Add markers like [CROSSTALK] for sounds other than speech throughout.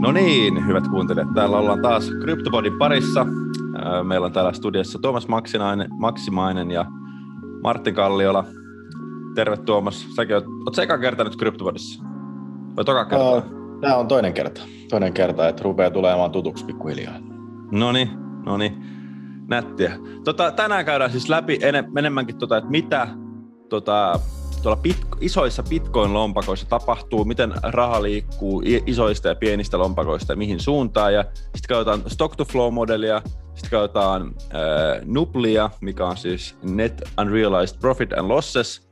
No niin, hyvät kuuntelijat. Täällä ollaan taas CryptoPodin parissa. Meillä on täällä studiossa Tuomas Maksinainen, Maksimainen ja Martin Kalliola. Terve Tuomas. Säkin oot, oot eka kerta nyt CryptoPodissa? Vai toka kerta? Tämä on toinen kerta. Toinen kerta, että rupeaa tulemaan tutuksi pikkuhiljaa. No niin, no niin. Nättiä. Tota, tänään käydään siis läpi enemmänkin, tota, että mitä tota, tuolla pit, isoissa Bitcoin-lompakoissa tapahtuu, miten raha liikkuu isoista ja pienistä lompakoista ja mihin suuntaan. Ja sitten katsotaan stock-to-flow-modelia, sitten katsotaan äh, Nublia, mikä on siis Net Unrealized Profit and Losses,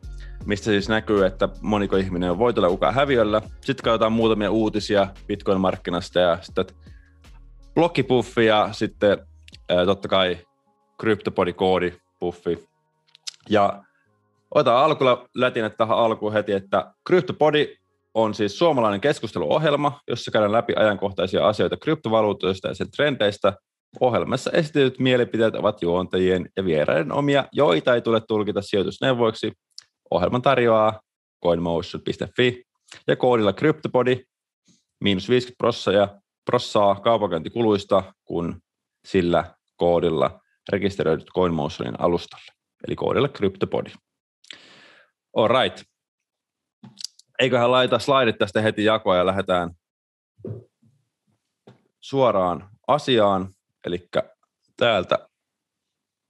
mistä siis näkyy, että moniko ihminen on voitolla kuka häviöllä. Sitten katsotaan muutamia uutisia Bitcoin-markkinasta ja sitten blokkipuffi ja sitten äh, totta kai CryptoPodi-koodipuffi. Ja Otetaan alkulla lätinä tähän alkuun heti, että CryptoPodi on siis suomalainen keskusteluohjelma, jossa käydään läpi ajankohtaisia asioita kryptovaluutoista ja sen trendeistä. Ohjelmassa esitetyt mielipiteet ovat juontajien ja vieraiden omia, joita ei tule tulkita sijoitusneuvoiksi. Ohjelman tarjoaa coinmotion.fi ja koodilla CryptoPodi miinus 50 prossaa, prossaa kaupankäyntikuluista, kun sillä koodilla rekisteröidyt CoinMotionin alustalle, eli koodilla CryptoPodi. All right. Eiköhän laita slaidit tästä heti jakoa ja lähdetään suoraan asiaan. Eli täältä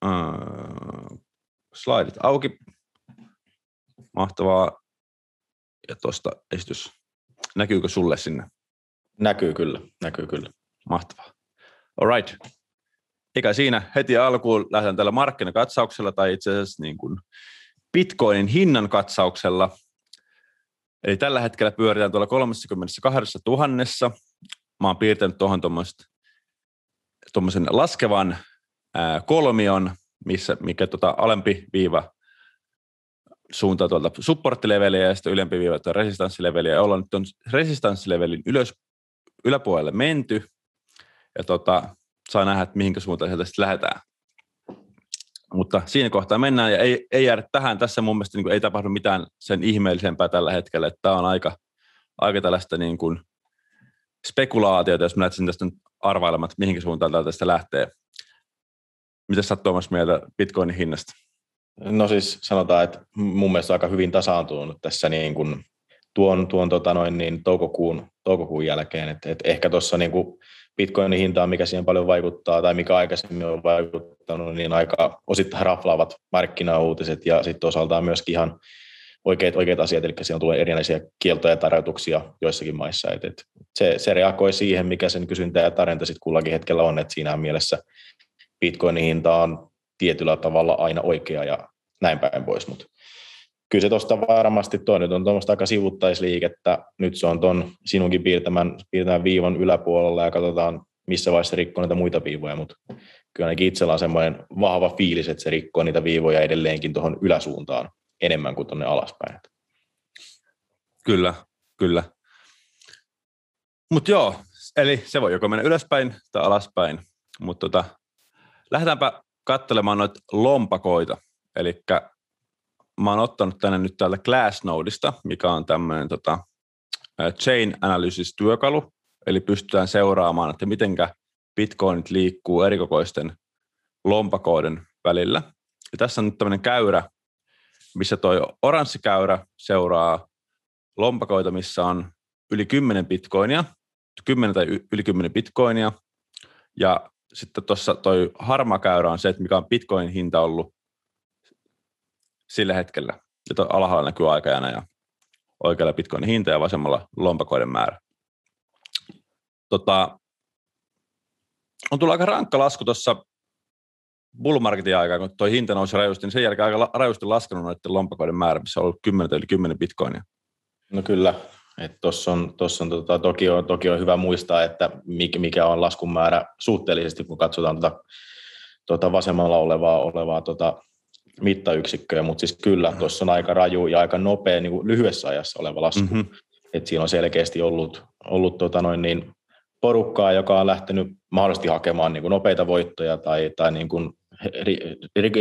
äh, slaidit auki. Mahtavaa. Ja tuosta esitys. Näkyykö sulle sinne? Näkyy kyllä, näkyy kyllä. Mahtavaa. All right. Eikä siinä heti alkuun lähdetään tällä markkinakatsauksella tai itse asiassa niin kuin Bitcoinin hinnan katsauksella. Eli tällä hetkellä pyöritään tuolla 32 000. Mä oon piirtänyt tuohon tuommoisen laskevan ää, kolmion, missä, mikä tota alempi viiva suuntaa tuolta supporttileveliä ja sitten ylempi viiva tuolta resistenssileveliä. Ja ollaan nyt on resistanssilevelin ylös, yläpuolelle menty. Ja tota, saa nähdä, että mihinkä suuntaan sieltä sitten lähdetään. Mutta siinä kohtaa mennään ja ei, ei jäädä tähän. Tässä mun mielestä niin kuin ei tapahdu mitään sen ihmeellisempää tällä hetkellä. Tämä on aika, aika tällaista niin kuin spekulaatiota, jos mä lähtisin tästä arvailemaan, että mihinkä suuntaan tästä lähtee. Mitä sä Tuomas mieltä Bitcoinin hinnasta? No siis sanotaan, että mun mielestä aika hyvin tasaantunut tässä niin kuin tuon, tuon tota noin, niin toukokuun, toukokuun jälkeen. Et, et ehkä tuossa niin kuin bitcoinin hintaan, mikä siihen paljon vaikuttaa tai mikä aikaisemmin on vaikuttanut, niin aika osittain raflaavat markkinauutiset ja sitten osaltaan myöskin ihan oikeat, oikeat asiat, eli siellä tulee erinäisiä kieltoja ja rajoituksia joissakin maissa. Et, et se, se reagoi siihen, mikä sen kysyntä ja tarjonta sitten kullakin hetkellä on, että siinä mielessä bitcoinin hinta on tietyllä tavalla aina oikea ja näin päin pois, mutta kyllä se tuosta varmasti tuo nyt on tuommoista aika sivuttaisliikettä. Nyt se on tuon sinunkin piirtämän, piirtämän viivan yläpuolella ja katsotaan, missä vaiheessa rikkoo niitä muita viivoja, mutta kyllä ainakin itsellä on semmoinen vahva fiilis, että se rikkoo niitä viivoja edelleenkin tuohon yläsuuntaan enemmän kuin tuonne alaspäin. Kyllä, kyllä. Mutta joo, eli se voi joko mennä ylöspäin tai alaspäin, mutta tota, lähdetäänpä katselemaan noita lompakoita. Eli mä oon ottanut tänne nyt täältä Glassnodeista, mikä on tämmöinen tota, chain analysis-työkalu, eli pystytään seuraamaan, että mitenkä bitcoinit liikkuu erikokoisten lompakoiden välillä. Ja tässä on nyt tämmöinen käyrä, missä toi oranssi käyrä seuraa lompakoita, missä on yli 10 bitcoinia, 10 tai yli 10 bitcoinia, ja sitten tuossa toi harma käyrä on se, että mikä on bitcoin hinta ollut sillä hetkellä. Ja alhaalla näkyy aikajana ja oikealla bitcoinin hinta ja vasemmalla lompakoiden määrä. Tota, on tullut aika rankka lasku tuossa bullmarketin aikaa, kun tuo hinta nousi rajusti, niin sen jälkeen aika rajusti laskenut noiden lompakoiden määrä, missä on ollut 10 yli 10 bitcoinia. No kyllä, tuossa on, tossa on tota, toki, on, toki on hyvä muistaa, että mikä on laskun määrä suhteellisesti, kun katsotaan tota, tota vasemmalla olevaa, olevaa tota, mittayksikköjä, mutta siis kyllä mm-hmm. tuossa on aika raju ja aika nopea niin kuin lyhyessä ajassa oleva lasku. Mm-hmm. Et siinä on selkeästi ollut, ollut tota noin niin porukkaa, joka on lähtenyt mahdollisesti hakemaan niin kuin nopeita voittoja tai, tai niin kuin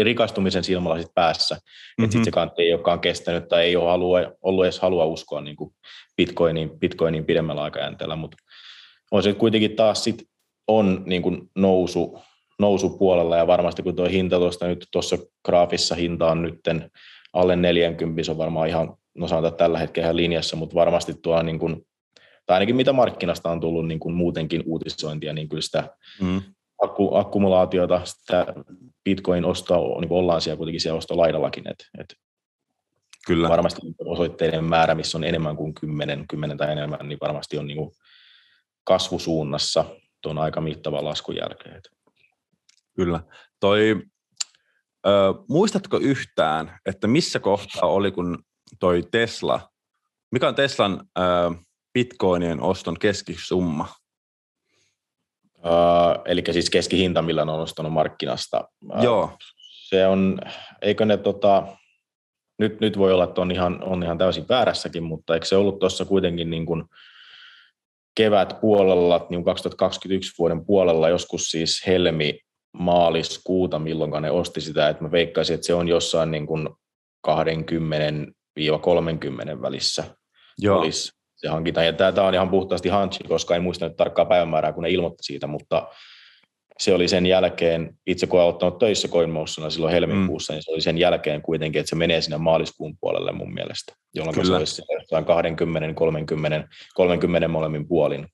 rikastumisen silmälasit päässä. Mm-hmm. Sitten se kantti ei olekaan kestänyt tai ei ole halua, ollut edes halua uskoa niin kuin Bitcoiniin, Bitcoiniin pidemmällä aikajänteellä, mutta on se kuitenkin taas sit on niin kuin nousu, nousupuolella ja varmasti kun tuo hinta tuosta nyt tuossa graafissa hinta on nytten alle 40, se on varmaan ihan, no sanotaan tällä hetkellä ihan linjassa, mutta varmasti tuo niin kuin, tai ainakin mitä markkinasta on tullut niin kuin muutenkin uutisointia, niin kyllä sitä mm. akku, akkumulaatiota, sitä Bitcoin-ostoa, niin kuin ollaan siellä kuitenkin siellä ostolaidallakin, että et Kyllä. Varmasti osoitteiden määrä, missä on enemmän kuin 10, 10 tai enemmän, niin varmasti on niin kuin kasvusuunnassa tuon aika mittavan laskun jälkeen. Kyllä. Toi, ö, muistatko yhtään, että missä kohtaa oli, kun toi Tesla, mikä on Teslan ö, bitcoinien oston keskisumma? Uh, eli siis keskihinta, millä ne on ostanut markkinasta. Joo. Se on, eikö ne tota, nyt, nyt voi olla, että on ihan, on ihan täysin väärässäkin, mutta eikö se ollut tuossa kuitenkin niin kuin kevät puolella, niin 2021 vuoden puolella, joskus siis helmi, maaliskuuta, milloin ne osti sitä, että mä veikkaisin, että se on jossain niin kuin 20-30 välissä Joo. olisi se hankinta. Ja tämä on ihan puhtaasti hanchi, koska en muista nyt tarkkaa päivämäärää, kun ne ilmoitti siitä, mutta se oli sen jälkeen, itse kun olen ottanut töissä CoinMotiona silloin helmikuussa, mm. niin se oli sen jälkeen kuitenkin, että se menee sinne maaliskuun puolelle mun mielestä, jolloin Kyllä. se olisi jossain 20, 30, 30 molemmin puolin.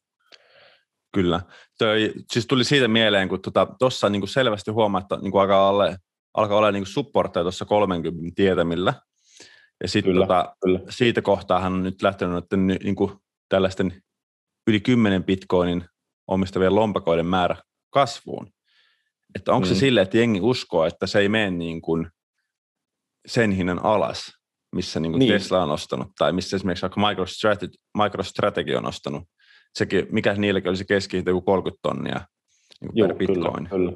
Kyllä. Toi, siis tuli siitä mieleen, kun tuossa tota, niin kuin selvästi huomaa, että niin kuin alkaa olla, alkaa olla niin supportteja tuossa 30 tietämillä. Ja sitten tota, siitä kohtaa hän on nyt lähtenyt että niin kuin tällaisten yli 10 bitcoinin omistavien lompakoiden määrä kasvuun. Että onko mm. se sille, että jengi uskoo, että se ei mene niin kuin sen hinnan alas, missä niin kuin niin. Tesla on ostanut, tai missä esimerkiksi vaikka MicroStrategy, MicroStrategy on ostanut. Sekin, mikä niilläkin olisi keskihinta joku 30 tonnia niin Joo, per bitcoin. Kyllä, kyllä.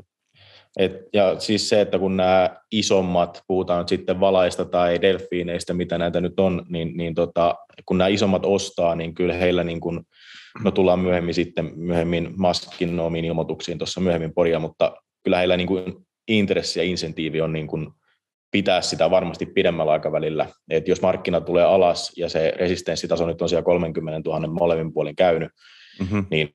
Et, ja siis se, että kun nämä isommat, puhutaan nyt sitten valaista tai delfiineistä, mitä näitä nyt on, niin, niin tota, kun nämä isommat ostaa, niin kyllä heillä niin kuin, No tullaan myöhemmin sitten myöhemmin Maskin omiin ilmoituksiin tuossa myöhemmin poria, mutta kyllä heillä niin kuin intressi ja insentiivi on niin kuin pitää sitä varmasti pidemmällä aikavälillä. Et jos markkina tulee alas ja se resistenssitaso nyt on siellä 30 000 molemmin puolin käynyt, mm-hmm. niin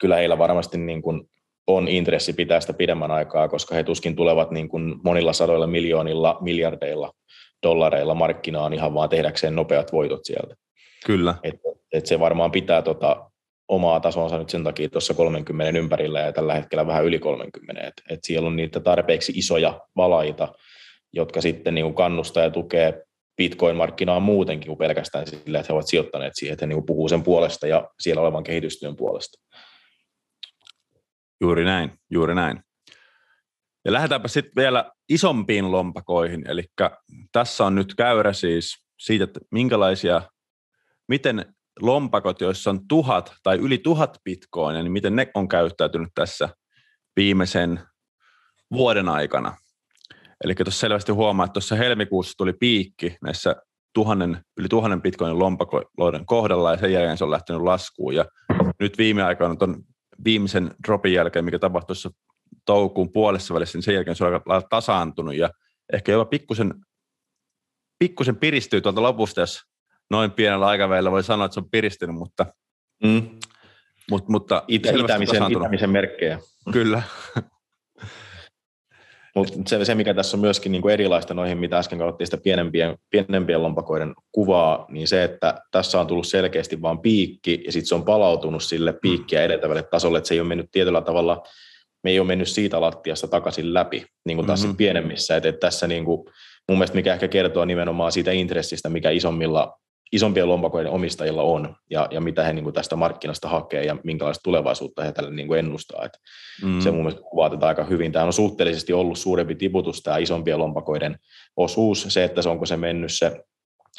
kyllä heillä varmasti niin kuin on intressi pitää sitä pidemmän aikaa, koska he tuskin tulevat niin kuin monilla sadoilla miljoonilla, miljardeilla dollareilla markkinaan ihan vaan tehdäkseen nopeat voitot sieltä. Kyllä. Et, et se varmaan pitää tota omaa tasonsa nyt sen takia tuossa 30 ympärillä ja tällä hetkellä vähän yli 30. Että et siellä on niitä tarpeeksi isoja valaita, jotka sitten niin kuin kannustaa ja tukee Bitcoin-markkinaa muutenkin kuin pelkästään sillä, että he ovat sijoittaneet siihen, että he niin puhuu sen puolesta ja siellä olevan kehitystyön puolesta. Juuri näin, juuri näin. Ja lähdetäänpä sitten vielä isompiin lompakoihin, eli tässä on nyt käyrä siis siitä, että minkälaisia miten lompakot, joissa on tuhat tai yli tuhat bitcoinia, niin miten ne on käyttäytynyt tässä viimeisen vuoden aikana. Eli tuossa selvästi huomaa, että tuossa helmikuussa tuli piikki näissä tuhannen, yli tuhannen bitcoinin lompakoiden kohdalla ja sen jälkeen se on lähtenyt laskuun. Ja nyt viime aikoina tuon viimeisen dropin jälkeen, mikä tapahtui tuossa toukokuun puolessa välissä, niin sen jälkeen se on aika tasaantunut ja ehkä jopa pikkusen, pikkusen piristyy tuolta lopusta, jos noin pienellä aikavälillä voi sanoa, että se on piristynyt, mutta, mm. mut, mutta Itä, itämisen, itämisen merkkejä. Kyllä. Mutta se, se, mikä tässä on myöskin niin kuin erilaista noihin, mitä äsken katsottiin sitä pienempien, pienempien lompakoiden kuvaa, niin se, että tässä on tullut selkeästi vain piikki, ja sitten se on palautunut sille piikkiä edeltävälle tasolle, että se ei ole mennyt tietyllä tavalla, me ei ole mennyt siitä lattiasta takaisin läpi, niin kuin tässä mm-hmm. pienemmissä. Et, et tässä niin kuin, mun mielestä mikä ehkä kertoo nimenomaan siitä intressistä, mikä isommilla isompien lompakoiden omistajilla on ja, ja mitä he niin kuin tästä markkinasta hakee ja minkälaista tulevaisuutta he tälle niin kuin ennustaa. Et mm. Se mun mielestä kuvaa tätä aika hyvin. Tämä on suhteellisesti ollut suurempi tiputus tämä isompien lompakoiden osuus. Se, että se onko se mennyt se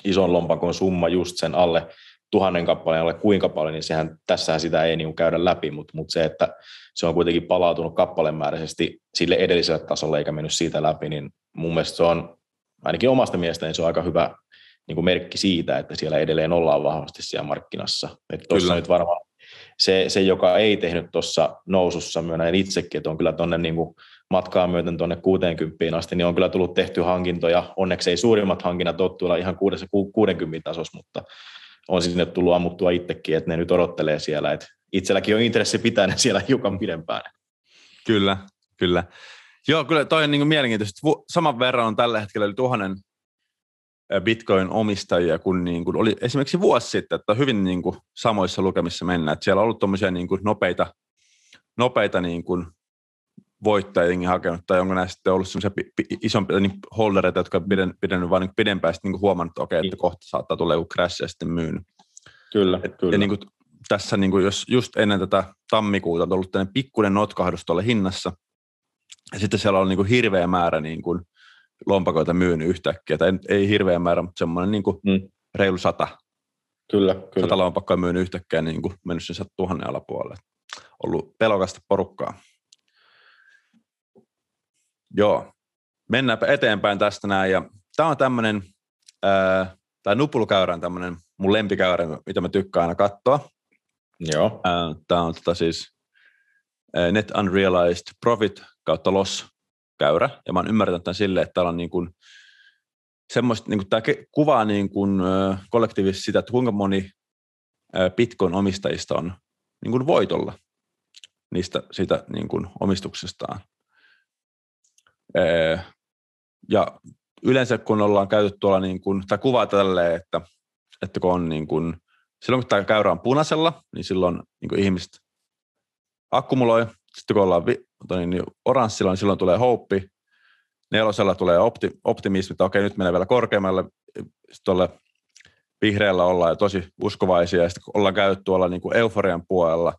ison lompakon summa just sen alle tuhannen kappaleen alle kuinka paljon, niin sehän, tässähän sitä ei niin kuin käydä läpi, mutta, mutta se, että se on kuitenkin palautunut kappalemääräisesti sille edelliselle tasolle eikä mennyt siitä läpi, niin mun mielestä se on ainakin omasta mielestäni se on aika hyvä niin kuin merkki siitä, että siellä edelleen ollaan vahvasti siellä markkinassa. Että tuossa nyt varmaan se, se, joka ei tehnyt tuossa nousussa, myönnän itsekin, että on kyllä tuonne niin matkaa myöten tuonne 60 asti, niin on kyllä tullut tehty hankintoja. Onneksi ei suurimmat hankinnat ole tuolla ihan 60 tasossa, mutta on sinne tullut ammuttua itsekin, että ne nyt odottelee siellä, että itselläkin on intressi pitää ne siellä hiukan pidempään. Kyllä, kyllä. Joo, kyllä toi on niin mielenkiintoista. Saman verran on tällä hetkellä yli tuhannen Bitcoin-omistajia kuin, niin kuin oli esimerkiksi vuosi sitten, että hyvin niin kuin samoissa lukemissa mennään. Että siellä on ollut tuommoisia niin kuin nopeita, nopeita niin kuin voittajia hakenut, tai onko näistä sitten ollut semmoisia isompia niin holdereita, jotka on piden, pidennyt vain niin pidempään sitten niin huomannut, että okei, että kohta saattaa tulla joku crash ja sitten myynyt. Kyllä, Et, kyllä. Ja niin kuin tässä, niin kuin jos just ennen tätä tammikuuta on ollut tämmöinen pikkuinen notkahdus tuolle hinnassa, ja sitten siellä on niin kuin hirveä määrä niin kuin lompakoita myynyt yhtäkkiä, tai ei hirveä määrä, mutta semmoinen niin kuin mm. reilu sata. Kyllä, kyllä. Sata lompakkoa myynyt yhtäkkiä niin kuin mennyt sen tuhannen alapuolelle. Ollut pelokasta porukkaa. Joo, mennäänpä eteenpäin tästä näin. Ja tämä on tämmöinen, tämä nupulkäyrä on tämmöinen mun lempikäyrä, mitä mä tykkään aina katsoa. Joo. Tämä on tota siis Net Unrealized Profit kautta Loss käyrä, ja mä oon ymmärtänyt tämän silleen, että täällä on niin kuin semmoista, niin kuin tämä kuvaa niin kuin, kollektiivisesti sitä, että kuinka moni Bitcoin-omistajista on niin kuin voitolla niistä siitä niin kuin omistuksestaan. Ja yleensä kun ollaan käyty tuolla, niin kuin, tai kuvaa tälleen, että, että kun on niin kuin, silloin kun tämä käyrä on punaisella, niin silloin niin kuin ihmiset akkumuloi, sitten kun ollaan niin, niin oranssilla, niin silloin tulee houppi, nelosella tulee opti, optimismi, että okei, nyt menee vielä korkeammalle, sitten tuolle vihreällä ollaan jo tosi uskovaisia, ja sitten kun ollaan käyty tuolla niin kuin euforian puolella,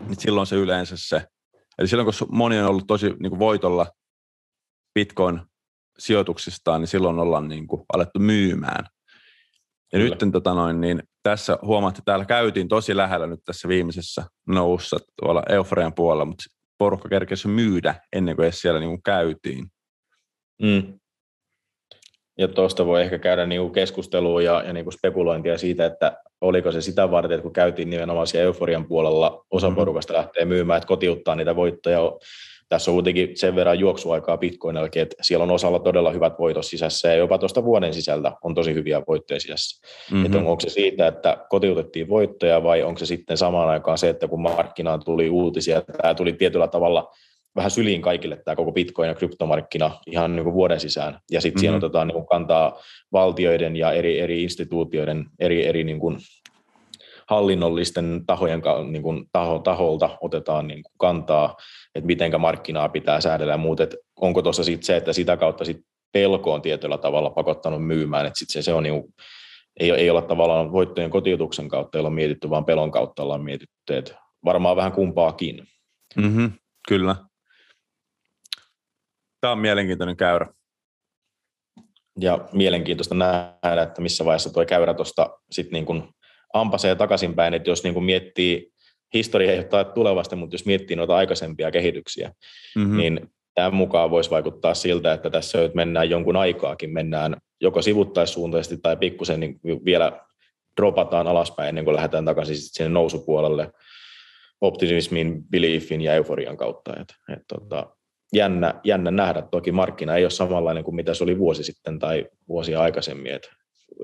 niin silloin se yleensä se, eli silloin kun moni on ollut tosi niin kuin voitolla Bitcoin-sijoituksistaan, niin silloin ollaan niin kuin alettu myymään. Ja Kyllä. nyt tota noin, niin tässä huomaatte, että täällä käytiin tosi lähellä nyt tässä viimeisessä noussa tuolla euforian puolella, mutta porukka kerkesi myydä ennen kuin edes siellä niin kuin käytiin. Mm. Ja tuosta voi ehkä käydä niin kuin keskustelua ja, ja niin kuin spekulointia siitä, että oliko se sitä varten, että kun käytiin nimenomaan siellä euforian puolella, osa mm. porukasta lähtee myymään, että kotiuttaa niitä voittoja tässä on kuitenkin sen verran juoksuaikaa Bitcoinillakin, että siellä on osalla todella hyvät voitot sisässä ja jopa tuosta vuoden sisältä on tosi hyviä voittoja sisässä. Mm-hmm. Että onko se siitä, että kotiutettiin voittoja vai onko se sitten samaan aikaan se, että kun markkinaan tuli uutisia, tämä tuli tietyllä tavalla vähän syliin kaikille tämä koko Bitcoin ja kryptomarkkina ihan niin kuin vuoden sisään. Ja sitten mm-hmm. siellä otetaan niin kuin kantaa valtioiden ja eri, eri instituutioiden, eri, eri niin kuin hallinnollisten tahojen niin kuin taho, taholta otetaan niin kuin kantaa, että mitenkä markkinaa pitää säädellä ja muut, että onko tuossa sitten se, että sitä kautta sit pelko on tietyllä tavalla pakottanut myymään, että sitten se, se on niin kuin, ei, ei olla tavallaan voittojen kotiutuksen kautta, ei olla mietitty, vaan pelon kautta ollaan mietitty, että varmaan vähän kumpaakin. Mm-hmm, kyllä. Tämä on mielenkiintoinen käyrä. Ja mielenkiintoista nähdä, että missä vaiheessa tuo käyrä tuosta sitten niin kuin ampasee takaisinpäin, että jos niin kuin miettii, historia ei ole tulevasta, mutta jos miettii noita aikaisempia kehityksiä, mm-hmm. niin tämän mukaan voisi vaikuttaa siltä, että tässä nyt mennään jonkun aikaakin, mennään joko sivuttaissuuntaisesti tai pikkusen niin vielä dropataan alaspäin ennen kuin lähdetään takaisin sinne nousupuolelle optimismin, beliefin ja euforian kautta. Et, et, tota, jännä, jännä nähdä. Toki markkina ei ole samanlainen kuin mitä se oli vuosi sitten tai vuosia aikaisemmin. Et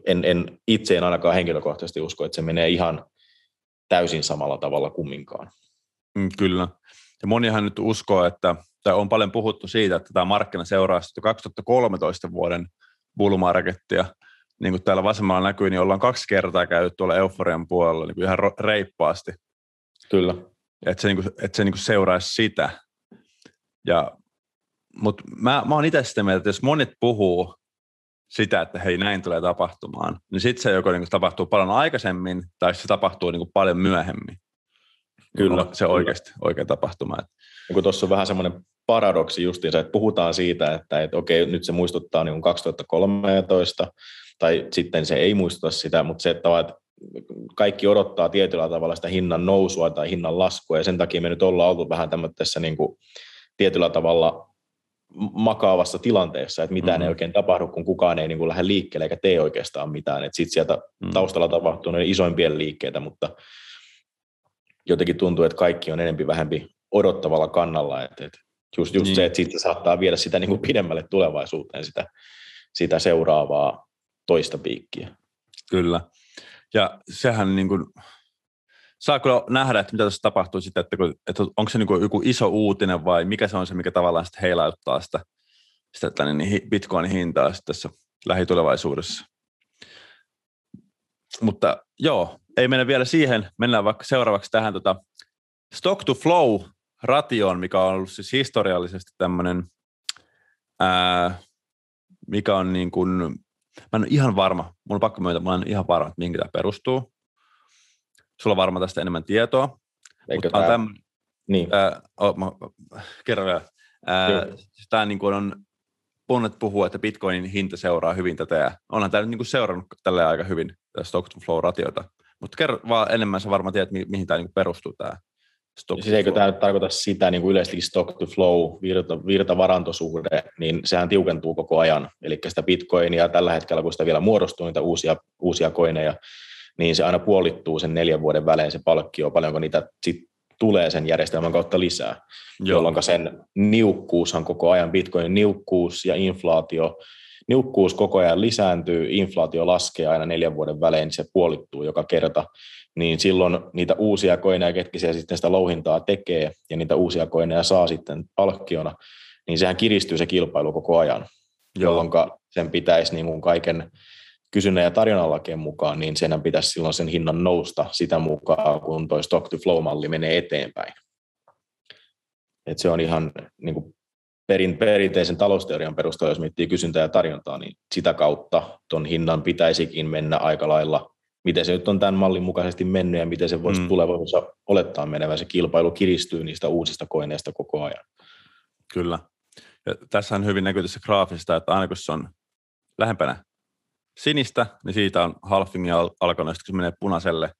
en, en itse en ainakaan henkilökohtaisesti usko, että se menee ihan täysin samalla tavalla kumminkaan. Mm, kyllä. Ja monihan nyt uskoo, että, tai on paljon puhuttu siitä, että tämä markkina seuraa 2013 vuoden bullmarkettia. Niin kuin täällä vasemmalla näkyy, niin ollaan kaksi kertaa käyty tuolla euforian puolella niin kuin ihan reippaasti. Kyllä. Että se, niin kuin, että se niin kuin seuraisi sitä. Ja, mutta mä, mä oon itse sitä mieltä, että jos monet puhuu sitä, että hei näin tulee tapahtumaan, niin sitten se joko niin tapahtuu paljon aikaisemmin tai se tapahtuu niin paljon myöhemmin. Kyllä. Se oikeasti oikea tapahtuma. Niin tuossa on vähän semmoinen paradoksi justiinsa, että puhutaan siitä, että, että okei, nyt se muistuttaa niin 2013, tai sitten se ei muistuta sitä, mutta se, että kaikki odottaa tietyllä tavalla sitä hinnan nousua tai hinnan laskua, ja sen takia me nyt ollaan oltu vähän tämmöisessä niin kuin tietyllä tavalla makaavassa tilanteessa, että mitään mm-hmm. ei oikein tapahdu, kun kukaan ei niin kuin lähde liikkeelle eikä tee oikeastaan mitään. Sitten sieltä mm-hmm. taustalla tapahtuu ne isoimpia liikkeitä, mutta jotenkin tuntuu, että kaikki on enempi vähempi odottavalla kannalla. Että, että just, just niin. se, että siitä saattaa viedä sitä niin kuin pidemmälle tulevaisuuteen sitä, sitä seuraavaa toista piikkiä. Kyllä. Ja sehän niin kuin, saa kyllä nähdä, että mitä tässä tapahtuu sitten, että, kun, että onko se niin joku iso uutinen vai mikä se on se, mikä tavallaan sitten heilauttaa sitä, sitä tänne, niin bitcoinin hintaa sitten tässä lähitulevaisuudessa. Mutta joo, ei mennä vielä siihen, mennään vaikka seuraavaksi tähän tota stock to flow ration, mikä on ollut siis historiallisesti tämmöinen, mikä on niin kuin, mä en ole ihan varma, mulla on pakko myöntää, mä en ihan varma, että mihin tämä perustuu. Sulla on varmaan tästä enemmän tietoa. Eikö tämä... Täm... Niin. Ää, oh, mä, kerran vielä. tämä niin kuin on, Bonnet puhuu, että Bitcoinin hinta seuraa hyvin tätä, ja onhan tämä nyt niin kuin seurannut tällä aika hyvin, stock to flow ratiota. Mutta kerro vaan enemmän, sä varmaan tiedät, mihin tämä niin perustuu tämä stock siis eikö tämä tarkoita sitä niin kuin yleisesti stock to flow, virta, virtavarantosuhde, niin sehän tiukentuu koko ajan. Eli sitä bitcoinia tällä hetkellä, kun sitä vielä muodostuu niitä uusia, uusia koineja, niin se aina puolittuu sen neljän vuoden välein se palkkio, paljonko niitä sit tulee sen järjestelmän kautta lisää, Joo. jolloin sen niukkuushan koko ajan, bitcoinin niukkuus ja inflaatio, niukkuus koko ajan lisääntyy, inflaatio laskee aina neljän vuoden välein, se puolittuu joka kerta, niin silloin niitä uusia koineja, ketkä siellä sitten sitä louhintaa tekee, ja niitä uusia koineja saa sitten palkkiona, niin sehän kiristyy se kilpailu koko ajan, jolloin sen pitäisi niin kuin kaiken kysynnän ja tarjonnan lakien mukaan, niin senhän pitäisi silloin sen hinnan nousta sitä mukaan, kun tuo stock to flow-malli menee eteenpäin. Et se on ihan niin kuin perin, perinteisen talousteorian perusteella, jos miettii kysyntää ja tarjontaa, niin sitä kautta tuon hinnan pitäisikin mennä aika lailla, miten se nyt on tämän mallin mukaisesti mennyt ja miten se voisi mm. tulevaisuudessa olettaa menevän. Se kilpailu kiristyy niistä uusista koineista koko ajan. Kyllä. Ja tässä on hyvin näkyy tässä graafista, että aina kun se on lähempänä sinistä, niin siitä on halfing alkanut, kun se menee punaiselle,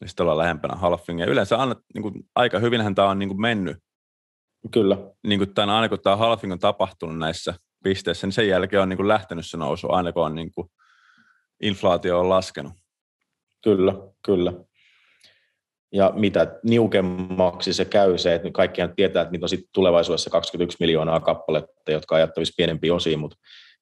niin sitten ollaan lähempänä halfingia. Yleensä annat, niin kuin, aika hyvinhän tämä on niin kuin mennyt. Kyllä. Niin kuin tämän, aina kun tämä halfing on tapahtunut näissä pisteissä, niin sen jälkeen on niin kuin lähtenyt se nousu, aina kun on niin kuin, inflaatio on laskenut. Kyllä, kyllä. Ja mitä niukemmaksi se käy se, että kaikkihan tietää, että niitä on sitten tulevaisuudessa 21 miljoonaa kappaletta, jotka ajattavissa pienempiin osiin, mutta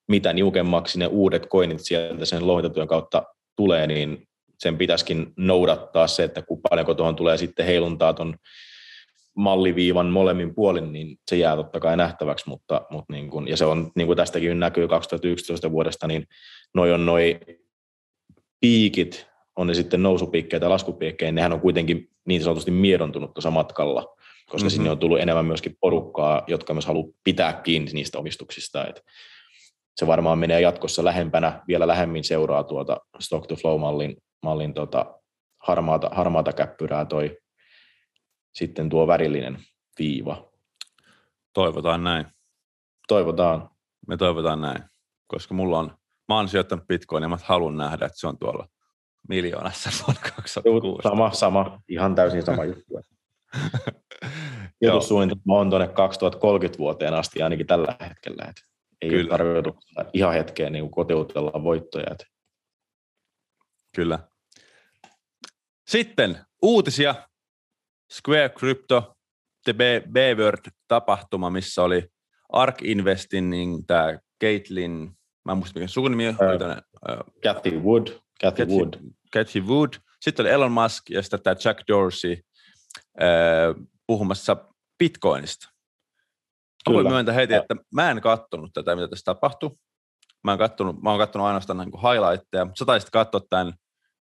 mitä niukemmaksi ne uudet koinit sieltä sen lohitatyön kautta tulee, niin sen pitäisikin noudattaa se, että kun paljonko tuohon tulee sitten heiluntaa tuon malliviivan molemmin puolin, niin se jää totta kai nähtäväksi, mutta, mutta niin kuin, ja se on, niin kuin tästäkin näkyy 2011 vuodesta, niin noi on noi piikit, on ne sitten nousupiikkejä tai laskupiikkejä, nehän on kuitenkin niin sanotusti miedontunut tuossa matkalla, koska mm-hmm. sinne on tullut enemmän myöskin porukkaa, jotka myös haluaa pitää kiinni niistä omistuksista, että se varmaan menee jatkossa lähempänä, vielä lähemmin seuraa tuota stock to flow mallin, mallin tota harmaata, harmaata käppyrää toi sitten tuo värillinen viiva. Toivotaan näin. Toivotaan. Me toivotaan näin, koska mulla on, mä oon sijoittanut bitcoin ja mä haluan nähdä, että se on tuolla miljoonassa [LAUGHS] vuonna 2006. Sama, sama, ihan täysin sama juttu. [LAUGHS] Sijoitussuunnitelma on tuonne 2030 vuoteen asti ainakin tällä hetkellä. Että ei Kyllä. tarkoitus ihan hetkeen niin kotiutella voittoja. Kyllä. Sitten uutisia. Square Crypto, The B-Word-tapahtuma, missä oli Ark Investing, niin tämä Caitlin, mä en muista mikä sukunimi on. Uh, Cathy Wood. Cathy, Cathy Wood. Cathy Wood. Sitten oli Elon Musk ja sitten tämä Jack Dorsey uh, puhumassa Bitcoinista. Mä voin myöntää heti, että mä en kattonut tätä, mitä tässä tapahtui. Mä oon kattonut, mä oon kattonut ainoastaan niin highlightteja, mutta sä taisit katsoa tämän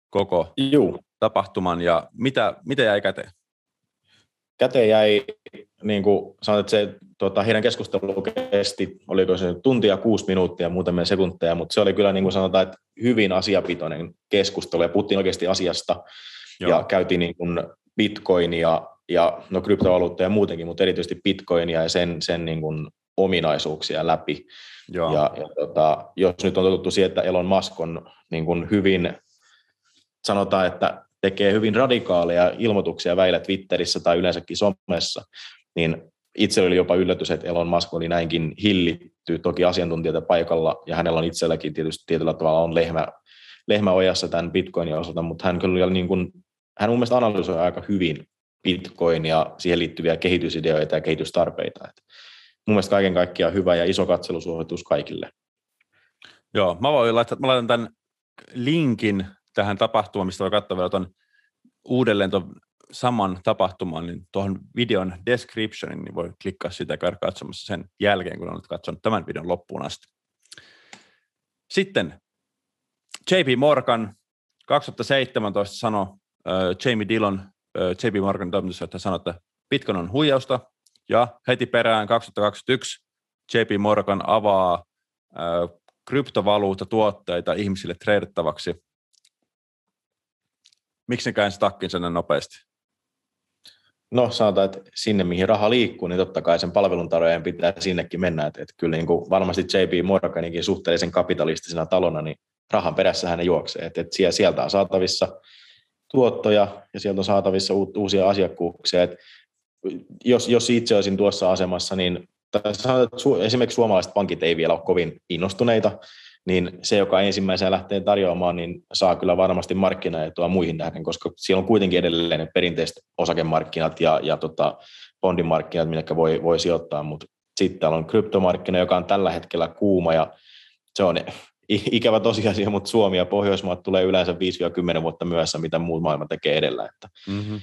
koko Juu. tapahtuman ja mitä, mitä jäi käteen? Käteen jäi, niin kuin sanoit, että se tuota, heidän keskustelu kesti, oliko se tuntia kuusi minuuttia, muutamia sekunteja, mutta se oli kyllä niin kuin sanotaan, että hyvin asiapitoinen keskustelu ja puhuttiin oikeasti asiasta Joo. ja käytiin niin kuin bitcoinia ja no kryptovaluuttoja muutenkin, mutta erityisesti bitcoinia ja sen, sen niin kuin ominaisuuksia läpi. Joo. Ja, ja tota, jos nyt on totuttu siihen, että Elon Musk on niin kuin hyvin, sanotaan, että tekee hyvin radikaaleja ilmoituksia väillä Twitterissä tai yleensäkin somessa, niin itse oli jopa yllätys, että Elon Musk oli näinkin hillitty, toki asiantuntijoita paikalla, ja hänellä on itselläkin tietysti tietyllä tavalla on lehmä, lehmä ojassa tämän bitcoinin osalta, mutta hän kyllä niin kuin, hän mun mielestä analysoi aika hyvin Bitcoin ja siihen liittyviä kehitysideoita ja kehitystarpeita. Et mun mielestä kaiken kaikkiaan hyvä ja iso katselusuositus kaikille. Joo, mä voin laittaa, mä laitan tämän linkin tähän tapahtumaan, mistä voi katsoa vielä tuon uudelleen tuon saman tapahtuman, niin tuohon videon descriptionin, niin voi klikkaa sitä ja katsomassa sen jälkeen, kun olet katsonut tämän videon loppuun asti. Sitten JP Morgan 2017 sanoi äh, Jamie Dillon, JP Morgan toimitusjohtaja sanoi, että Bitcoin on huijausta, ja heti perään 2021 JP Morgan avaa kryptovaluutatuotteita ihmisille treidattavaksi. Miksi ne käänsi takkinsa näin nopeasti? No sanotaan, että sinne mihin raha liikkuu, niin totta kai sen palveluntarjoajan pitää sinnekin mennä. Että, että kyllä niin kuin varmasti JP Morganikin suhteellisen kapitalistisena talona, niin rahan perässä hän juoksee. Että, että sieltä on saatavissa tuottoja ja sieltä on saatavissa uusia asiakkuuksia. Että jos, jos itse olisin tuossa asemassa, niin esimerkiksi suomalaiset pankit ei vielä ole kovin innostuneita, niin se, joka ensimmäisenä lähtee tarjoamaan, niin saa kyllä varmasti markkinaetua muihin nähden, koska siellä on kuitenkin edelleen ne perinteiset osakemarkkinat ja, ja tota, bondimarkkinat, minne voi, voi sijoittaa, mutta sitten täällä on kryptomarkkina, joka on tällä hetkellä kuuma ja se on ikävä tosiasia, mutta Suomi ja Pohjoismaat tulee yleensä 5-10 vuotta myöhässä, mitä muut maailma tekee edellä. Että. Mm-hmm.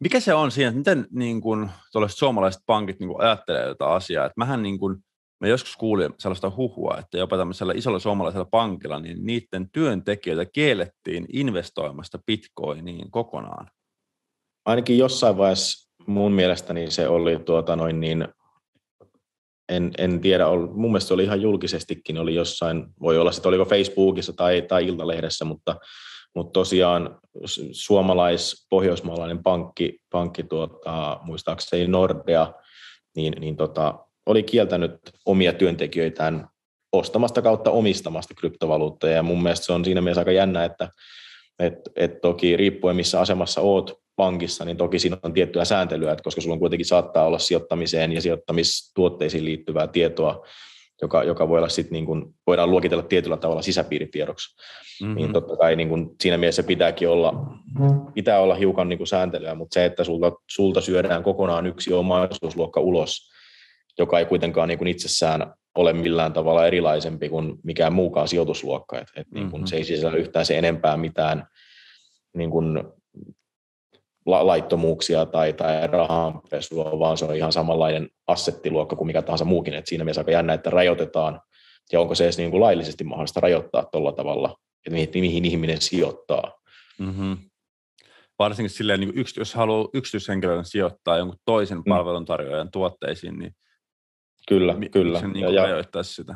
Mikä se on siinä, että miten niin kun, suomalaiset pankit niin ajattelee tätä asiaa? Että mähän niin kun, mä joskus kuulin sellaista huhua, että jopa tämmöisellä isolla suomalaisella pankilla, niin niiden työntekijöitä kiellettiin investoimasta bitcoiniin kokonaan. Ainakin jossain vaiheessa mun mielestäni se oli tuota noin niin, en, en tiedä, mun mielestä se oli ihan julkisestikin, oli jossain, voi olla että oliko Facebookissa tai, tai Iltalehdessä, mutta mutta tosiaan suomalais-pohjoismaalainen pankki, pankki tuota, muistaakseni Nordea, niin, niin tota, oli kieltänyt omia työntekijöitään ostamasta kautta omistamasta kryptovaluuttoja. Ja mun mielestä se on siinä mielessä aika jännä, että et, et toki riippuen missä asemassa oot pankissa, niin toki siinä on tiettyä sääntelyä, että koska sulla on kuitenkin saattaa olla sijoittamiseen ja sijoittamistuotteisiin liittyvää tietoa, joka, joka voi olla sit niin kuin, voidaan luokitella tietyllä tavalla sisäpiiritiedoksi. Mm-hmm. Niin totta kai niin kuin siinä mielessä pitääkin olla, pitää olla hiukan niin kuin sääntelyä, mutta se, että sulta, sulta syödään kokonaan yksi omaisuusluokka ulos, joka ei kuitenkaan niin kuin itsessään ole millään tavalla erilaisempi kuin mikään muukaan sijoitusluokka. Et, et niin kuin mm-hmm. Se ei sisällä yhtään se enempää mitään niin kuin laittomuuksia tai, tai rahanpesua, vaan se on ihan samanlainen assettiluokka kuin mikä tahansa muukin. Et siinä mielessä aika jännä, että rajoitetaan, ja onko se edes niin kuin laillisesti mahdollista rajoittaa tuolla tavalla, että mihin, mihin ihminen sijoittaa. Mm-hmm. Varsinkin silleen, niin yksi, jos haluaa yksityishenkilön sijoittaa jonkun toisen mm. palveluntarjoajan tuotteisiin, niin Kyllä, mi- kyllä. Se niin ja, rajoittaisi sitä.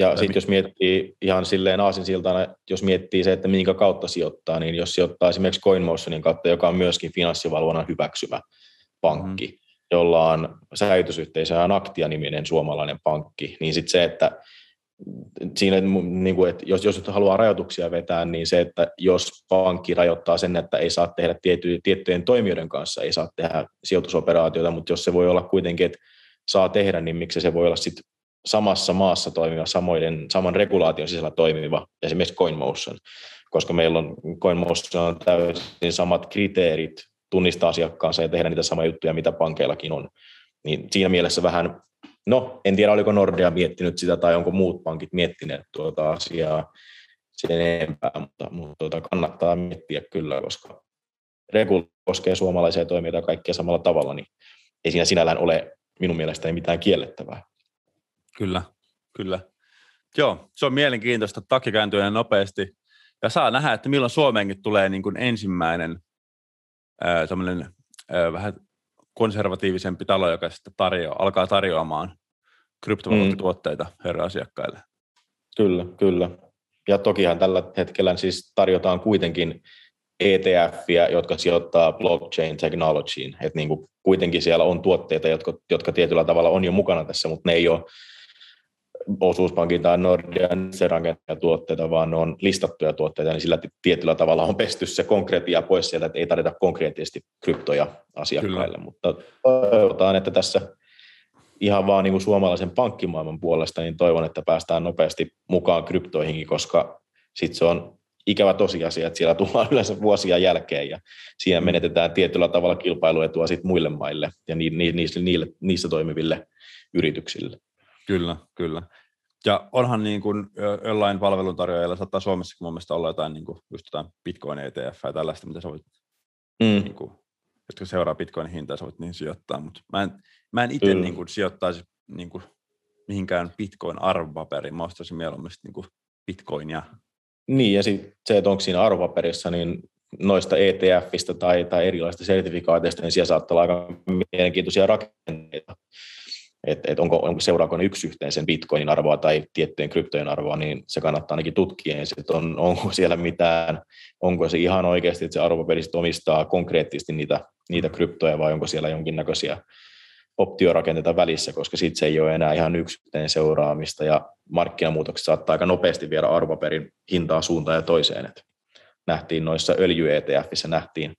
Ja sitten jos miettii ihan silleen aasinsiltana, jos miettii se, että minkä kautta sijoittaa, niin jos sijoittaa esimerkiksi CoinMotionin kautta, joka on myöskin finanssivalvonnan hyväksymä pankki, mm. jolla on säilytysyhteisö ja Aktia-niminen suomalainen pankki, niin sitten se, että siinä, niin kuin, että jos, jos haluaa rajoituksia vetää, niin se, että jos pankki rajoittaa sen, että ei saa tehdä tiety, tiettyjen toimijoiden kanssa, ei saa tehdä sijoitusoperaatioita, mutta jos se voi olla kuitenkin, että saa tehdä, niin miksi se voi olla sitten samassa maassa toimiva, samoiden, saman regulaation sisällä toimiva, esimerkiksi CoinMotion, koska meillä on CoinMotion on täysin samat kriteerit tunnistaa asiakkaansa ja tehdä niitä samoja juttuja, mitä pankeillakin on. Niin siinä mielessä vähän, no en tiedä oliko Nordea miettinyt sitä tai onko muut pankit miettineet tuota asiaa sen enempää, mutta, mutta tuota, kannattaa miettiä kyllä, koska regula koskee suomalaisia toimijoita kaikkia samalla tavalla, niin ei siinä sinällään ole minun mielestäni mitään kiellettävää. Kyllä, kyllä. Joo, se on mielenkiintoista, takki kääntyy nopeasti. Ja saa nähdä, että milloin Suomeenkin tulee niin kuin ensimmäinen ää, ää, vähän konservatiivisempi talo, joka sitten tarjoaa, alkaa tarjoamaan kryptovaluuttituotteita mm. herra asiakkaille. Kyllä, kyllä. Ja tokihan tällä hetkellä siis tarjotaan kuitenkin etf jotka sijoittaa blockchain technologyin. Että niin kuin kuitenkin siellä on tuotteita, jotka, jotka tietyllä tavalla on jo mukana tässä, mutta ne ei ole osuuspankin tai Nordean se tuotteita, vaan ne on listattuja tuotteita, niin sillä tietyllä tavalla on pesty se konkreettia pois sieltä, että ei tarvita konkreettisesti kryptoja asiakkaille, Kyllä. mutta toivotaan, että tässä ihan vaan niin kuin suomalaisen pankkimaailman puolesta, niin toivon, että päästään nopeasti mukaan kryptoihinkin, koska sitten se on ikävä tosiasia, että siellä tullaan [LAUGHS] yleensä vuosia jälkeen ja mm. menetetään tietyllä tavalla kilpailuetua sit muille maille ja ni, ni, niille, niissä toimiville yrityksille. Kyllä, kyllä. Ja onhan niin kuin jollain palveluntarjoajilla, saattaa Suomessakin mun mielestä olla jotain, niin kuin, just jotain Bitcoin ETF ja tällaista, mitä sä voit, mm. niin kuin, jotka seuraa Bitcoinin hintaa, sä voit niin sijoittaa, mutta mä en, mä en itse mm. niin kuin, sijoittaisi niin kuin, mihinkään Bitcoin-arvopaperiin, mä ostaisin mieluummin niin kuin Bitcoinia. Niin, ja sitten se, että onko siinä arvopaperissa, niin noista ETFistä tai, tai erilaisista sertifikaateista, niin siellä saattaa olla aika mielenkiintoisia rakenteita. Että et onko, onko seuraako ne yksi yhteen sen bitcoinin arvoa tai tiettyjen kryptojen arvoa, niin se kannattaa ainakin tutkia. Ja sit on, onko siellä mitään, onko se ihan oikeasti, että se arvopaperi omistaa konkreettisesti niitä, niitä kryptoja vai onko siellä jonkinnäköisiä optiorakenteita välissä, koska sitten se ei ole enää ihan yksittäinen seuraamista ja markkinamuutokset saattaa aika nopeasti viedä arvopaperin hintaa suuntaan ja toiseen. Et nähtiin noissa öljy ETFissä nähtiin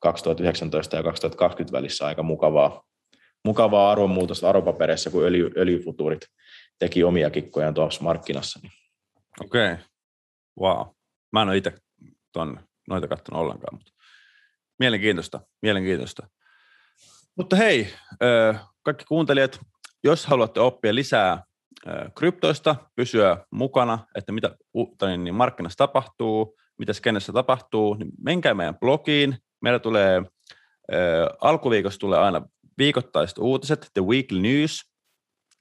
2019 ja 2020 välissä aika mukavaa, mukavaa arvonmuutosta arvopapereissa, kun öljy, öljyfutuurit teki omia kikkojaan tuossa markkinassa. Niin. Okei, okay. wow. Mä en ole itse noita katsonut ollenkaan, mutta mielenkiintoista, mielenkiintoista. Mutta hei, kaikki kuuntelijat, jos haluatte oppia lisää kryptoista, pysyä mukana, että mitä niin markkinassa tapahtuu, mitä skenessä tapahtuu, niin menkää meidän blogiin. Meillä tulee, alkuviikossa tulee aina viikoittaiset uutiset, The Weekly News.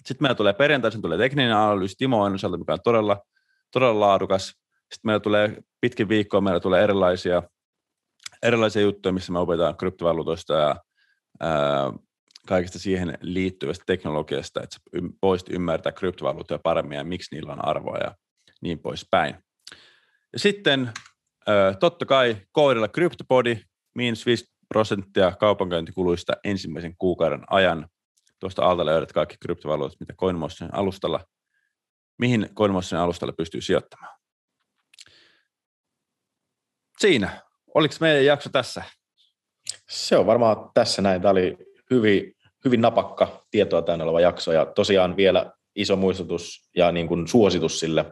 Sitten meillä tulee perjantaisin tulee tekninen analyysi Timo Oinoselta, mikä on todella, todella laadukas. Sitten meillä tulee pitkin viikkoa, meillä tulee erilaisia, erilaisia juttuja, missä me opetaan kryptovaluutoista ja ää, kaikesta siihen liittyvästä teknologiasta, että voisit ymmärtää kryptovaluuttoja paremmin ja miksi niillä on arvoa ja niin poispäin. Ja sitten totta kai koodilla CryptoPodi, miinus 5 prosenttia kaupankäyntikuluista ensimmäisen kuukauden ajan. Tuosta alta löydät kaikki kryptovaluutat, mitä CoinMotionin alustalla, mihin CoinMotionin alustalla pystyy sijoittamaan. Siinä. Oliko meidän jakso tässä? Se on varmaan tässä näin. Tämä oli hyvin, hyvin napakka tietoa täynnä oleva jakso ja tosiaan vielä iso muistutus ja niin kuin suositus sille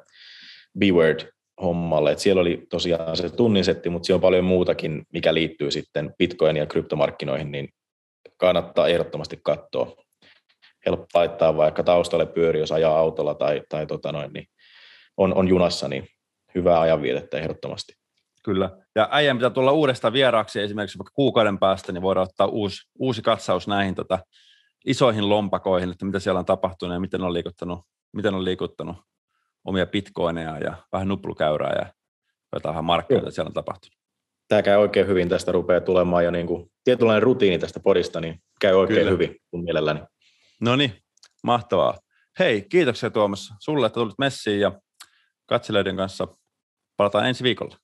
B-word hommalle. Et siellä oli tosiaan se tunnisetti, mutta siellä on paljon muutakin, mikä liittyy sitten bitcoin ja kryptomarkkinoihin, niin kannattaa ehdottomasti katsoa. Helppo laittaa vaikka taustalle pyöri, jos ajaa autolla tai, tai tota noin, niin on, on junassa, niin hyvää ajanvietettä ehdottomasti. Kyllä. Ja äijän pitää tulla uudestaan vieraaksi esimerkiksi vaikka kuukauden päästä, niin voidaan ottaa uusi, uusi katsaus näihin tota, isoihin lompakoihin, että mitä siellä on tapahtunut ja miten on liikuttanut, miten on liikuttanut bitcoineja ja vähän nuplukäyrää ja jotain markkinoita siellä on tapahtunut. Tämä käy oikein hyvin, tästä rupeaa tulemaan jo niin kuin tietynlainen rutiini tästä podista, niin käy oikein Kyllä. hyvin mun mielelläni. No niin, mahtavaa. Hei, kiitoksia Tuomas sulle, että tulit messiin ja katselijoiden kanssa palataan ensi viikolla.